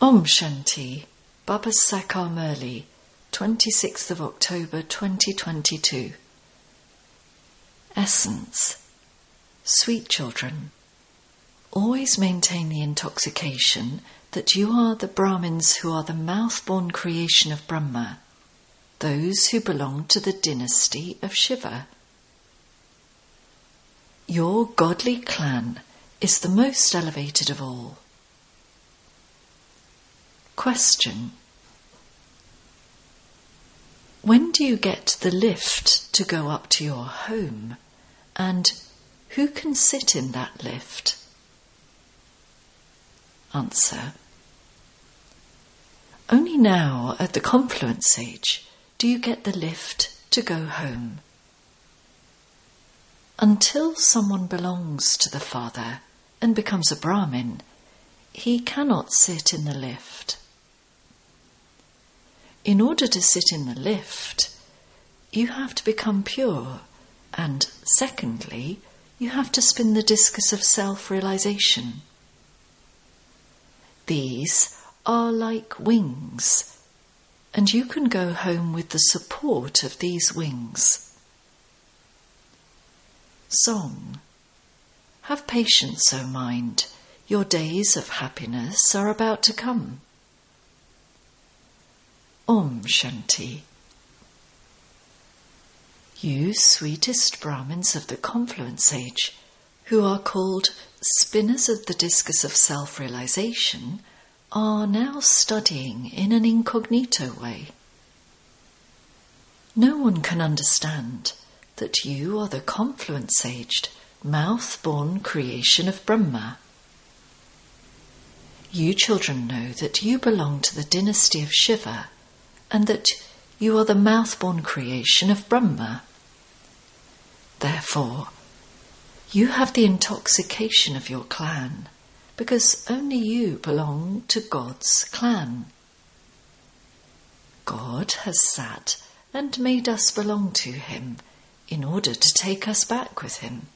Om Shanti, Baba Sakar Murli, 26th of October 2022. Essence Sweet children, always maintain the intoxication that you are the Brahmins who are the mouth born creation of Brahma, those who belong to the dynasty of Shiva. Your godly clan is the most elevated of all. Question When do you get the lift to go up to your home? And who can sit in that lift? Answer Only now, at the confluence age, do you get the lift to go home. Until someone belongs to the Father and becomes a Brahmin, he cannot sit in the lift. In order to sit in the lift, you have to become pure, and secondly, you have to spin the discus of self realization. These are like wings, and you can go home with the support of these wings. Song Have patience, O mind, your days of happiness are about to come. Om Shanti. You sweetest Brahmins of the confluence age, who are called spinners of the discus of self realization, are now studying in an incognito way. No one can understand that you are the confluence aged, mouth born creation of Brahma. You children know that you belong to the dynasty of Shiva and that you are the mouth-born creation of Brahma. Therefore, you have the intoxication of your clan, because only you belong to God's clan. God has sat and made us belong to Him in order to take us back with Him.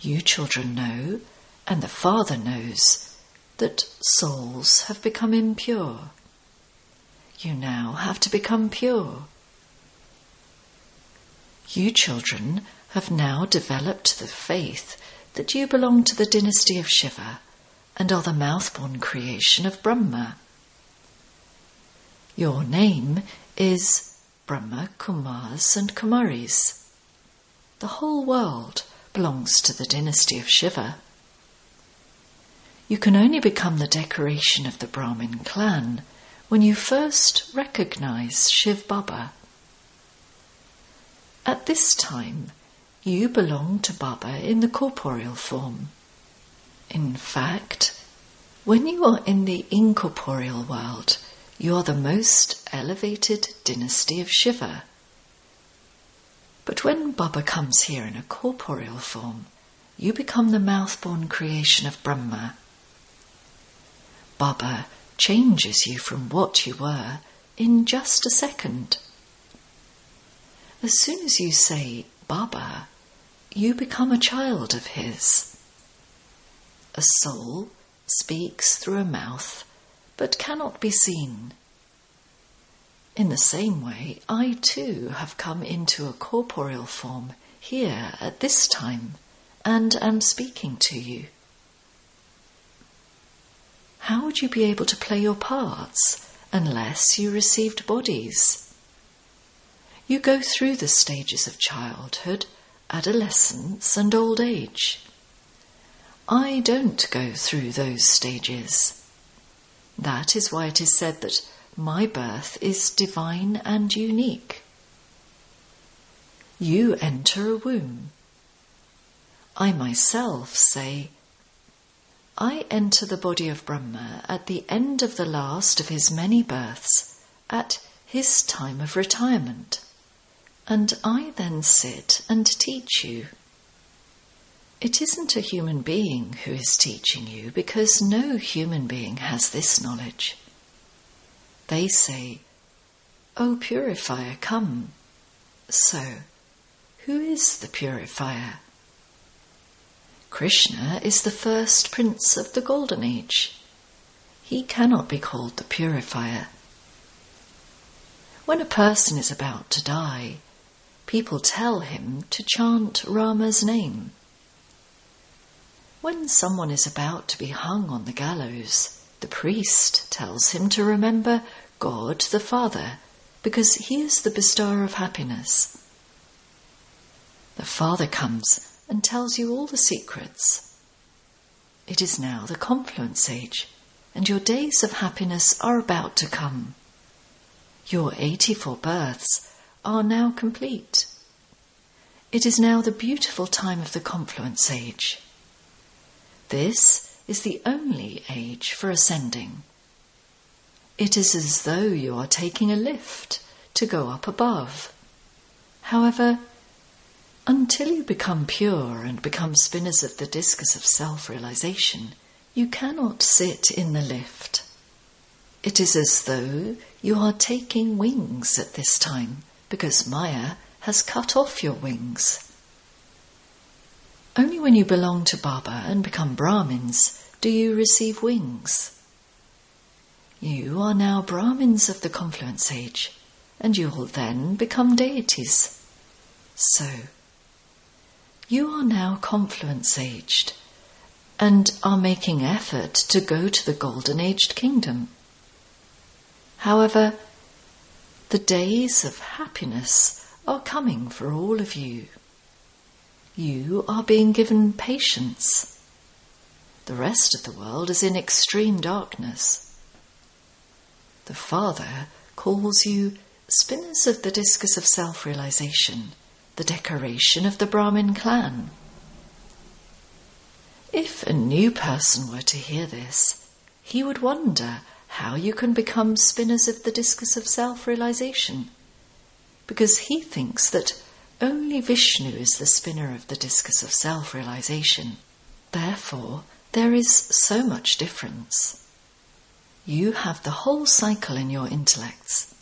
You children know, and the Father knows, that souls have become impure you now have to become pure. You children have now developed the faith that you belong to the dynasty of Shiva and are the mouth-born creation of Brahma. Your name is Brahma, Kumars and Kumaris. The whole world belongs to the dynasty of Shiva. You can only become the decoration of the Brahmin clan when you first recognize Shiv Baba. At this time, you belong to Baba in the corporeal form. In fact, when you are in the incorporeal world, you are the most elevated dynasty of Shiva. But when Baba comes here in a corporeal form, you become the mouth-born creation of Brahma. Baba changes you from what you were in just a second. As soon as you say Baba, you become a child of his. A soul speaks through a mouth but cannot be seen. In the same way, I too have come into a corporeal form here at this time and am speaking to you how would you be able to play your parts unless you received bodies? You go through the stages of childhood, adolescence, and old age. I don't go through those stages. That is why it is said that my birth is divine and unique. You enter a womb. I myself say, I enter the body of Brahma at the end of the last of his many births, at his time of retirement, and I then sit and teach you. It isn't a human being who is teaching you because no human being has this knowledge. They say, O purifier, come. So, who is the purifier? Krishna is the first prince of the Golden Age. he cannot be called the purifier. When a person is about to die, people tell him to chant Rama's name. When someone is about to be hung on the gallows, the priest tells him to remember God the Father because he is the bestower of happiness. The Father comes and tells you all the secrets. It is now the confluence age, and your days of happiness are about to come. Your 84 births are now complete. It is now the beautiful time of the confluence age. This is the only age for ascending. It is as though you are taking a lift to go up above. However, until you become pure and become spinners of the discus of self realization, you cannot sit in the lift. It is as though you are taking wings at this time because Maya has cut off your wings. Only when you belong to Baba and become Brahmins do you receive wings. You are now Brahmins of the confluence age, and you will then become deities. So, you are now confluence aged and are making effort to go to the golden aged kingdom. However, the days of happiness are coming for all of you. You are being given patience. The rest of the world is in extreme darkness. The Father calls you spinners of the discus of self realization the decoration of the Brahmin clan. If a new person were to hear this, he would wonder how you can become spinners of the discus of self realization, because he thinks that only Vishnu is the spinner of the discus of self realization. Therefore, there is so much difference. You have the whole cycle in your intellects.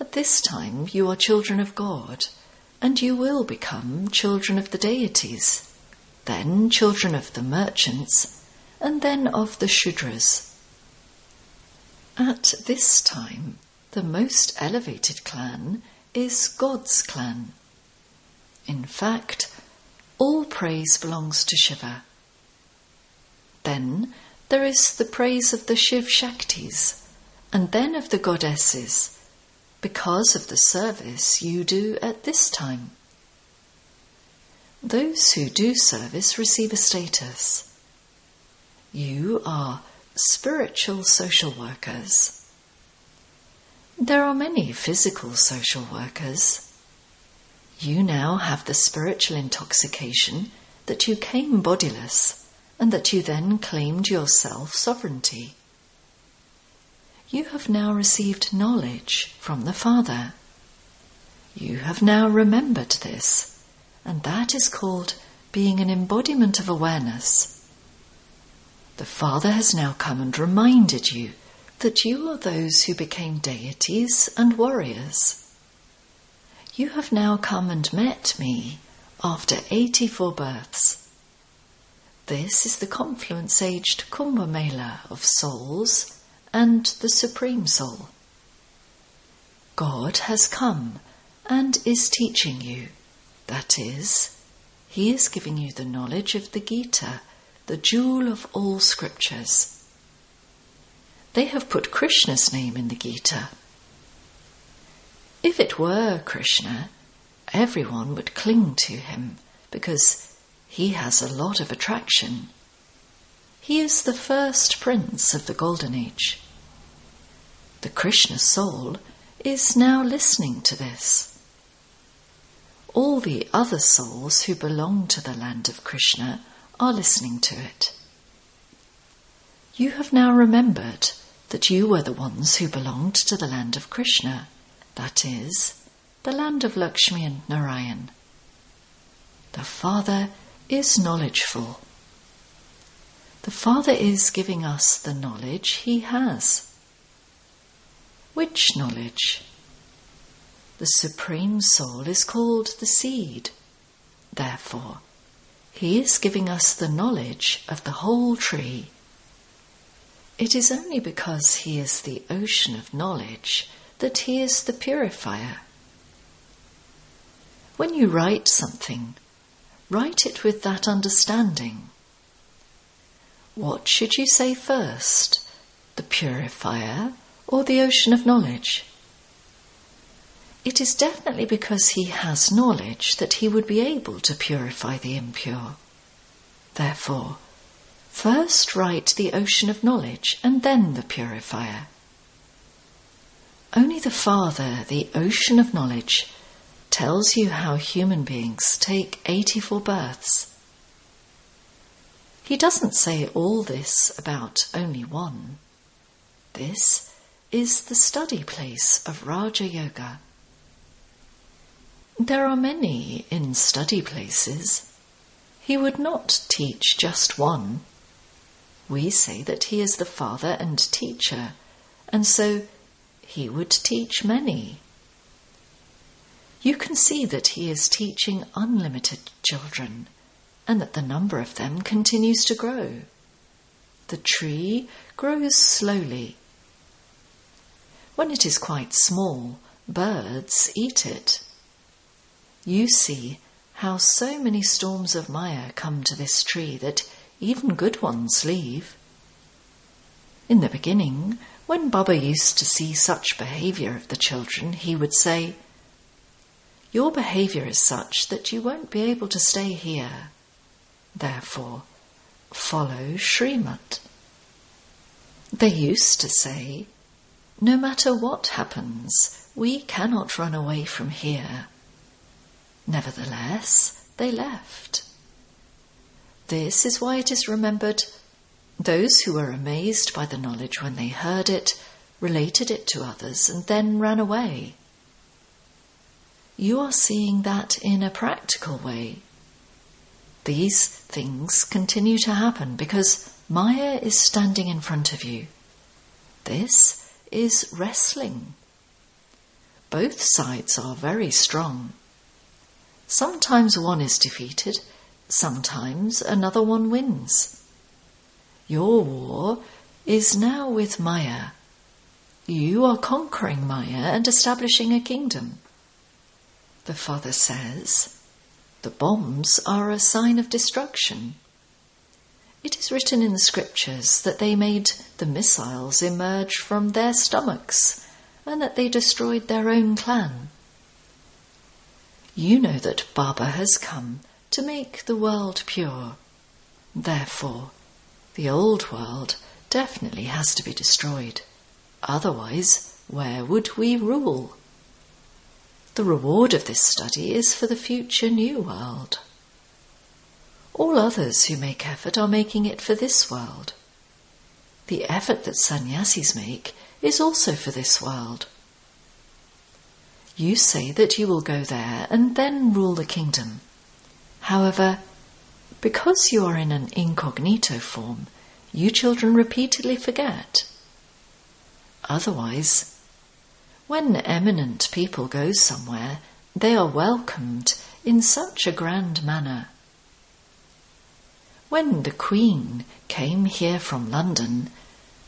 At this time, you are children of God and you will become children of the deities, then children of the merchants, and then of the Shudras. At this time, the most elevated clan is God's clan. In fact, all praise belongs to Shiva. Then there is the praise of the Shiv Shaktis, and then of the goddesses, because of the service you do at this time. Those who do service receive a status. You are spiritual social workers. There are many physical social workers. You now have the spiritual intoxication that you came bodiless and that you then claimed yourself sovereignty you have now received knowledge from the Father. You have now remembered this, and that is called being an embodiment of awareness. The Father has now come and reminded you that you are those who became deities and warriors. You have now come and met me after 84 births. This is the confluence aged Kumbh Mela of souls and the Supreme Soul. God has come and is teaching you. That is, He is giving you the knowledge of the Gita, the jewel of all scriptures. They have put Krishna's name in the Gita. If it were Krishna, everyone would cling to him because he has a lot of attraction. He is the first prince of the Golden Age. The Krishna soul is now listening to this. All the other souls who belong to the land of Krishna are listening to it. You have now remembered that you were the ones who belonged to the land of Krishna, that is, the land of Lakshmi and Narayan. The Father is knowledgeful the Father is giving us the knowledge He has. Which knowledge? The Supreme Soul is called the seed. Therefore, He is giving us the knowledge of the whole tree. It is only because he is the ocean of knowledge that he is the purifier. When you write something, write it with that understanding. What should you say first, the purifier or the ocean of knowledge? It is definitely because he has knowledge that he would be able to purify the impure. Therefore, first write the ocean of knowledge and then the purifier. Only the Father, the ocean of knowledge, tells you how human beings take 84 births. He doesn't say all this about only one. This is the study place of Raja Yoga. There are many in study places. He would not teach just one. We say that he is the father and teacher, and so he would teach many. You can see that he is teaching unlimited children and that the number of them continues to grow. The tree grows slowly. When it is quite small, birds eat it. You see how so many storms of Maya come to this tree that even good ones leave. In the beginning, when Baba used to see such behavior of the children, he would say, Your behavior is such that you won't be able to stay here. Therefore, follow Srimat. They used to say, No matter what happens, we cannot run away from here. Nevertheless, they left. This is why it is remembered those who were amazed by the knowledge when they heard it related it to others and then ran away. You are seeing that in a practical way. These things continue to happen because Maya is standing in front of you. This is wrestling. Both sides are very strong. Sometimes one is defeated, sometimes another one wins. Your war is now with Maya. You are conquering Maya and establishing a kingdom. The father says, the bombs are a sign of destruction. It is written in the scriptures that they made the missiles emerge from their stomachs and that they destroyed their own clan. You know that Baba has come to make the world pure. Therefore, the old world definitely has to be destroyed. Otherwise, where would we rule? The reward of this study is for the future new world. All others who make effort are making it for this world. The effort that sannyasis make is also for this world. You say that you will go there and then rule the kingdom. However, because you are in an incognito form, you children repeatedly forget. Otherwise, when eminent people go somewhere, they are welcomed in such a grand manner. When the Queen came here from London,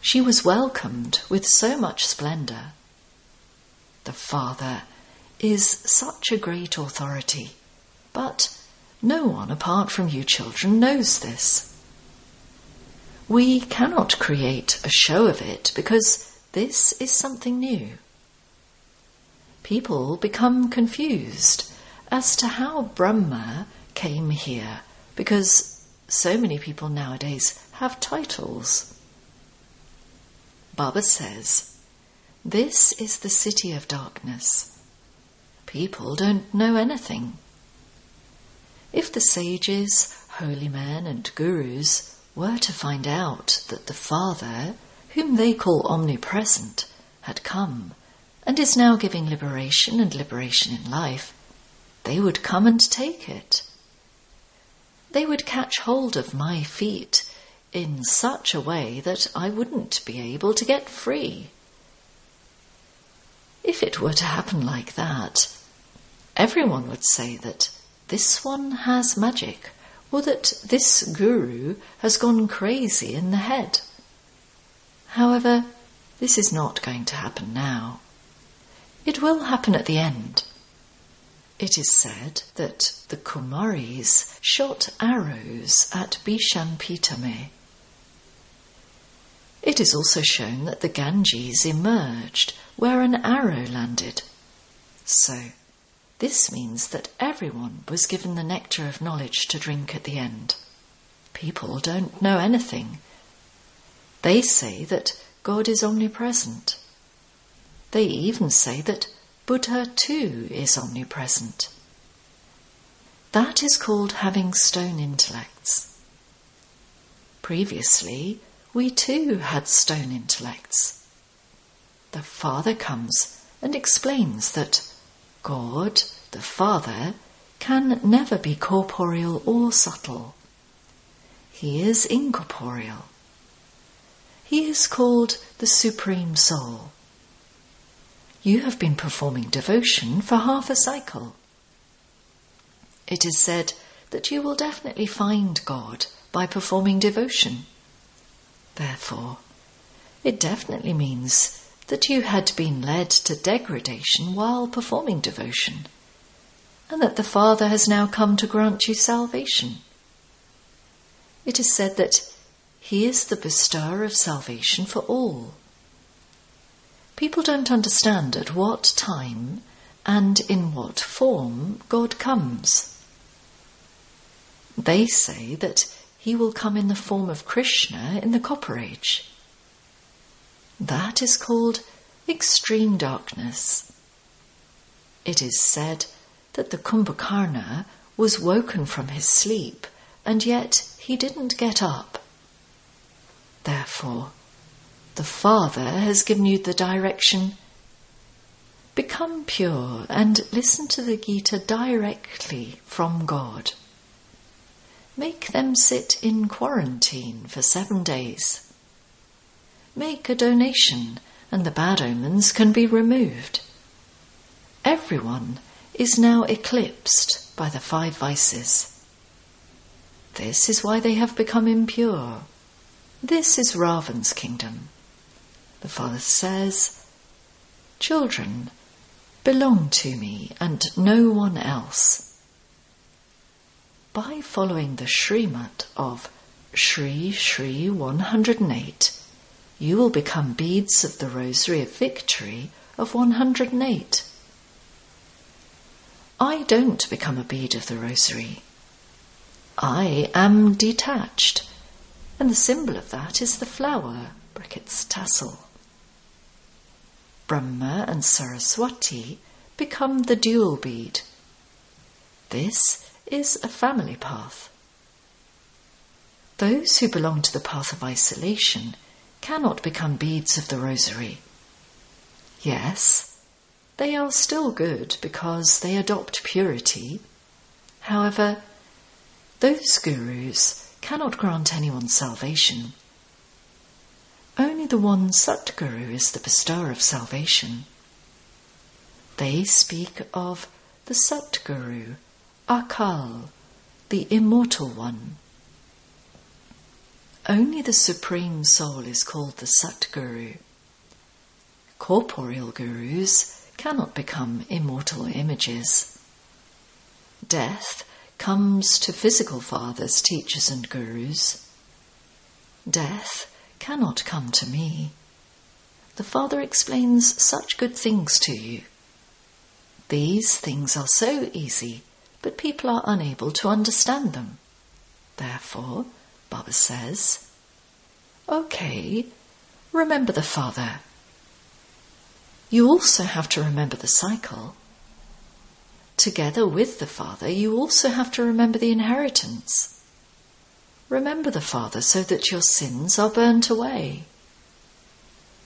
she was welcomed with so much splendour. The Father is such a great authority, but no one apart from you children knows this. We cannot create a show of it because this is something new. People become confused as to how Brahma came here because so many people nowadays have titles. Baba says, This is the city of darkness people don't know anything. If the sages, holy men, and gurus were to find out that the Father, whom they call omnipresent, had come and is now giving liberation and liberation in life, they would come and take it. They would catch hold of my feet in such a way that I wouldn't be able to get free. If it were to happen like that, everyone would say that this one has magic or that this guru has gone crazy in the head. However, this is not going to happen now. It will happen at the end. It is said that the Kumaris shot arrows at Bhishampitamai. It is also shown that the Ganges emerged where an arrow landed. So, this means that everyone was given the nectar of knowledge to drink at the end. People don't know anything. They say that God is omnipresent. They even say that Buddha too is omnipresent. That is called having stone intellects. Previously, we too had stone intellects. The Father comes and explains that God, the Father, can never be corporeal or subtle. He is incorporeal. He is called the Supreme Soul. You have been performing devotion for half a cycle. It is said that you will definitely find God by performing devotion. Therefore, it definitely means that you had been led to degradation while performing devotion, and that the Father has now come to grant you salvation. It is said that He is the bestower of salvation for all. People don't understand at what time and in what form God comes. They say that he will come in the form of Krishna in the Copper Age. That is called extreme darkness. It is said that the Kumbhakarna was woken from his sleep and yet he didn't get up. Therefore, the Father has given you the direction. Become pure and listen to the Gita directly from God. Make them sit in quarantine for seven days. Make a donation and the bad omens can be removed. Everyone is now eclipsed by the five vices. This is why they have become impure. This is Ravan's kingdom. The father says, Children, belong to me and no one else. By following the Srimat of Sri Sri 108, you will become beads of the Rosary of Victory of 108. I don't become a bead of the Rosary. I am detached, and the symbol of that is the flower, brackets tassel. Brahma and Saraswati become the dual bead. This is a family path. Those who belong to the path of isolation cannot become beads of the rosary. Yes, they are still good because they adopt purity. However, those gurus cannot grant anyone salvation. Only the one Satguru is the bestower of salvation. They speak of the Satguru, Akal, the immortal one. Only the Supreme Soul is called the Satguru. Corporeal gurus cannot become immortal images. Death comes to physical fathers, teachers, and gurus. Death cannot come to me. The Father explains such good things to you. These things are so easy, but people are unable to understand them. Therefore, Baba says, OK, remember the Father. You also have to remember the cycle. Together with the Father, you also have to remember the inheritance. Remember the Father so that your sins are burnt away.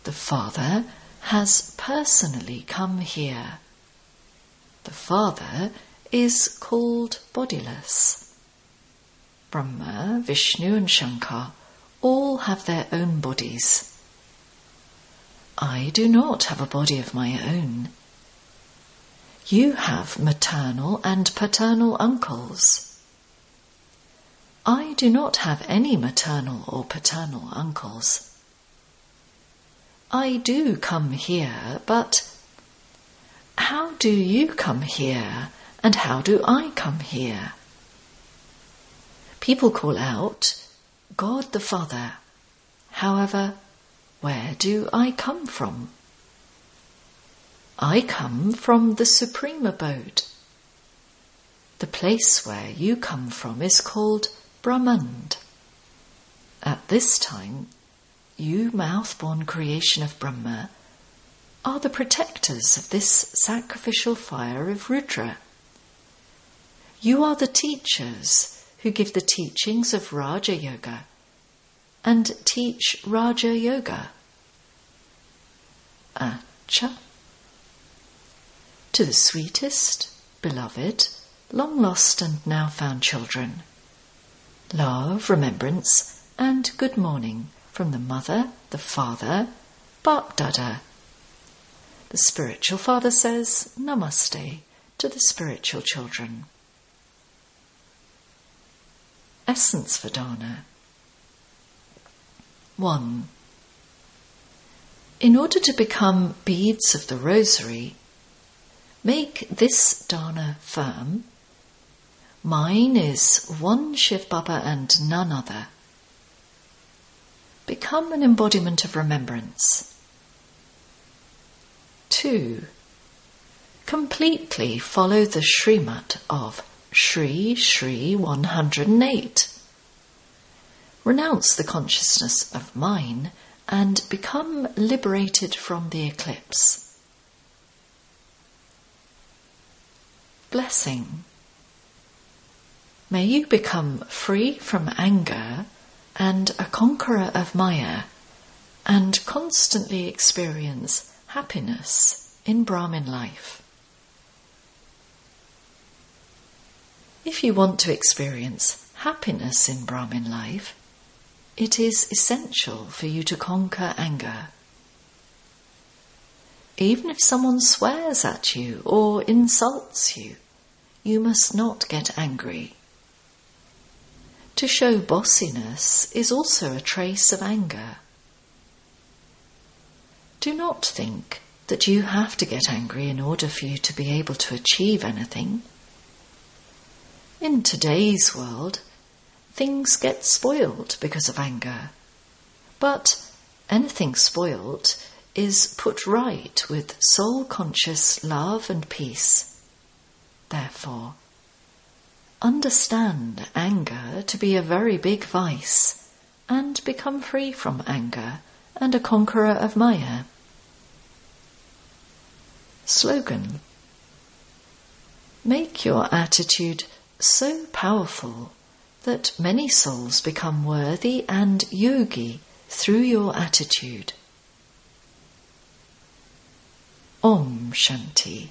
The Father has personally come here. The Father is called bodiless. Brahma, Vishnu, and Shankar all have their own bodies. I do not have a body of my own. You have maternal and paternal uncles. I do not have any maternal or paternal uncles. I do come here, but how do you come here and how do I come here? People call out, God the Father. However, where do I come from? I come from the supreme abode. The place where you come from is called Brahmand. At this time, you mouth-born creation of Brahma are the protectors of this sacrificial fire of Rudra. You are the teachers who give the teachings of Raja Yoga and teach Raja Yoga. Acha to the sweetest, beloved, long lost and now found children. Love, remembrance, and good morning from the mother, the father, Bap Dada. The spiritual father says Namaste to the spiritual children. Essence for Dharna 1. In order to become beads of the rosary, Make this dharna firm. Mine is one Shiv Baba and none other. Become an embodiment of remembrance. 2. Completely follow the Srimat of Sri Sri 108. Renounce the consciousness of mine and become liberated from the eclipse. blessing. May you become free from anger and a conqueror of Maya and constantly experience happiness in Brahmin life. If you want to experience happiness in Brahmin life, it is essential for you to conquer anger. Even if someone swears at you or insults you, you must not get angry. To show bossiness is also a trace of anger. Do not think that you have to get angry in order for you to be able to achieve anything. In today's world, things get spoiled because of anger. But anything spoiled is put right with soul conscious love and peace. Therefore, understand anger to be a very big vice and become free from anger and a conqueror of Maya. Slogan Make your attitude so powerful that many souls become worthy and yogi through your attitude. Om Shanti.